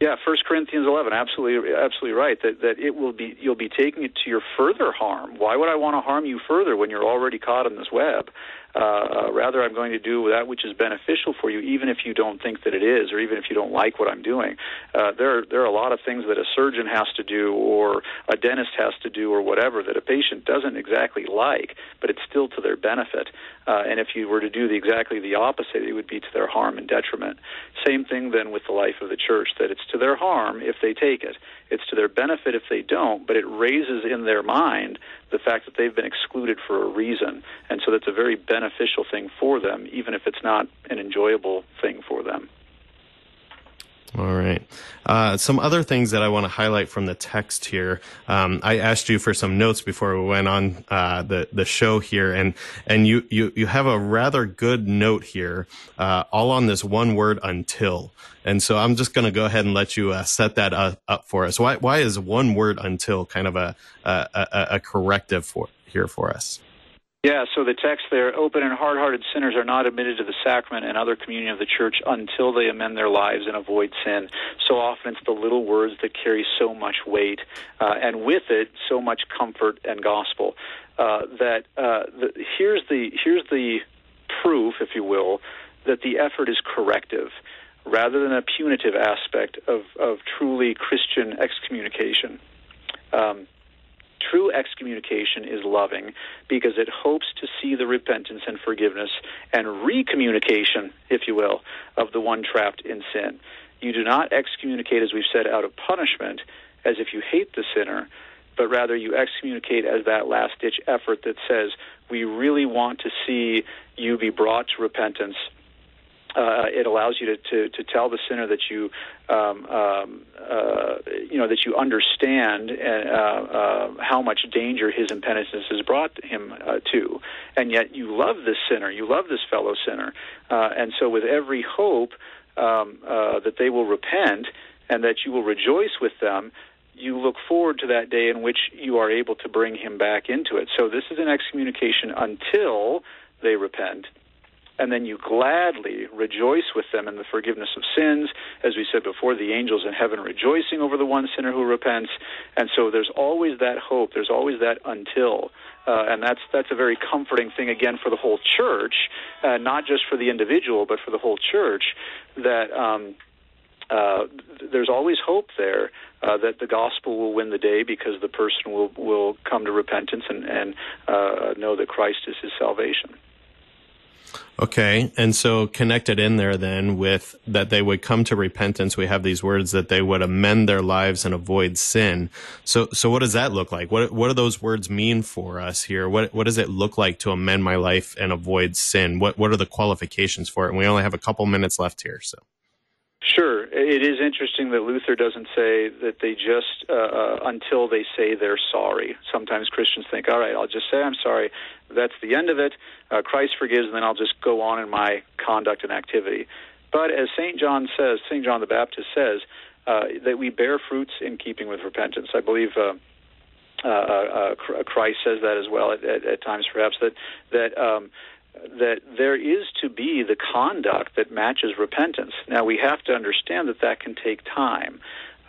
yeah, First Corinthians 11, absolutely, absolutely right. That that it will be you'll be taking it to your further harm. Why would I want to harm you further when you're already caught in this web? Uh, uh, rather, I'm going to do that which is beneficial for you, even if you don't think that it is, or even if you don't like what I'm doing. Uh, there, are, there are a lot of things that a surgeon has to do, or a dentist has to do, or whatever that a patient doesn't exactly like, but it's still to their benefit. Uh, and if you were to do the, exactly the opposite, it would be to their harm and detriment. Same thing then with the life of the church, that it's to their harm if they take it. It's to their benefit if they don't, but it raises in their mind the fact that they've been excluded for a reason. And so that's a very beneficial thing for them, even if it's not an enjoyable thing for them. All right. Uh, some other things that I want to highlight from the text here. Um, I asked you for some notes before we went on uh, the the show here, and and you you you have a rather good note here, uh, all on this one word until. And so I'm just going to go ahead and let you uh, set that up, up, for us. Why why is one word until kind of a a, a, a corrective for here for us? Yeah, so the text there open and hard hearted sinners are not admitted to the sacrament and other communion of the church until they amend their lives and avoid sin. So often it's the little words that carry so much weight, uh, and with it, so much comfort and gospel. Uh, that uh, the, here's the here's the proof, if you will, that the effort is corrective rather than a punitive aspect of, of truly Christian excommunication. Um, True excommunication is loving because it hopes to see the repentance and forgiveness and recommunication, if you will, of the one trapped in sin. You do not excommunicate, as we've said, out of punishment, as if you hate the sinner, but rather you excommunicate as that last ditch effort that says, We really want to see you be brought to repentance uh, it allows you to, to, to tell the sinner that you um, um, uh, you know that you understand uh, uh, how much danger his impenitence has brought him uh, to, and yet you love this sinner, you love this fellow sinner, uh, and so with every hope um, uh, that they will repent and that you will rejoice with them, you look forward to that day in which you are able to bring him back into it. So this is an excommunication until they repent and then you gladly rejoice with them in the forgiveness of sins. As we said before, the angels in heaven rejoicing over the one sinner who repents. And so there's always that hope. There's always that until. Uh, and that's that's a very comforting thing again for the whole church, uh, not just for the individual, but for the whole church. That um, uh, there's always hope there uh, that the gospel will win the day because the person will will come to repentance and and uh, know that Christ is his salvation. Okay. And so connected in there then with that they would come to repentance, we have these words that they would amend their lives and avoid sin. So, so what does that look like? What, what do those words mean for us here? What, what does it look like to amend my life and avoid sin? What, what are the qualifications for it? And we only have a couple minutes left here. So. Sure. It is interesting that Luther doesn't say that they just, uh, uh, until they say they're sorry. Sometimes Christians think, all right, I'll just say I'm sorry. That's the end of it. Uh, Christ forgives, and then I'll just go on in my conduct and activity. But as St. John says, St. John the Baptist says, uh, that we bear fruits in keeping with repentance. I believe. Uh, uh, Christ says that as well at, at, at times, perhaps that that um, that there is to be the conduct that matches repentance. Now, we have to understand that that can take time,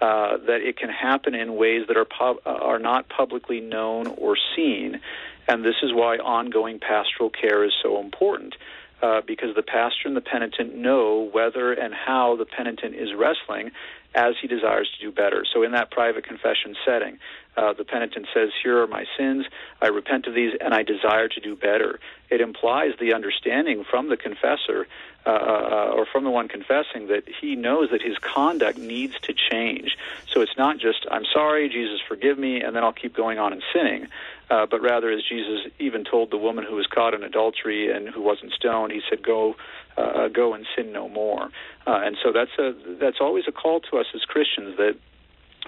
uh, that it can happen in ways that are, pub- uh, are not publicly known or seen, and this is why ongoing pastoral care is so important. uh, because the pastor and the penitent know whether and how the penitent is wrestling as he desires to do better. So, in that private confession setting, uh, the penitent says, Here are my sins, I repent of these, and I desire to do better. It implies the understanding from the confessor uh, uh, or from the one confessing that he knows that his conduct needs to change. So it's not just, I'm sorry, Jesus, forgive me, and then I'll keep going on and sinning. Uh, but rather, as Jesus even told the woman who was caught in adultery and who wasn't stoned, he said, "Go, uh, go and sin no more." Uh, and so that's a that's always a call to us as Christians that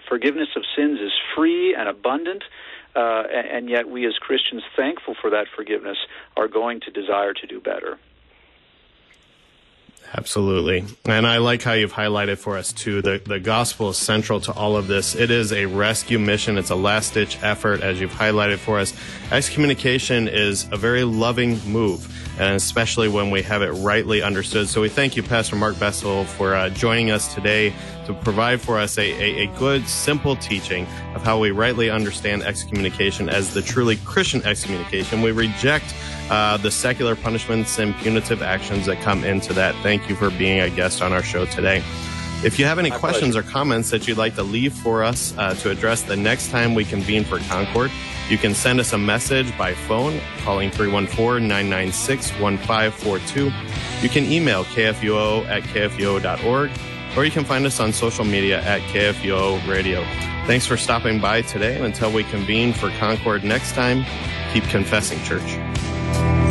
forgiveness of sins is free and abundant. Uh, and, yet, we as Christians, thankful for that forgiveness, are going to desire to do better. Absolutely. And I like how you've highlighted for us too. The, the gospel is central to all of this. It is a rescue mission. It's a last ditch effort as you've highlighted for us. Excommunication is a very loving move, and especially when we have it rightly understood. So we thank you, Pastor Mark Bessel, for uh, joining us today to provide for us a, a, a, good, simple teaching of how we rightly understand excommunication as the truly Christian excommunication. We reject uh, the secular punishments and punitive actions that come into that. Thank you for being a guest on our show today. If you have any My questions pleasure. or comments that you'd like to leave for us uh, to address the next time we convene for Concord, you can send us a message by phone calling 314 996 1542. You can email kfuo at kfuo.org or you can find us on social media at KFUO Radio. Thanks for stopping by today. Until we convene for Concord next time, keep confessing, church.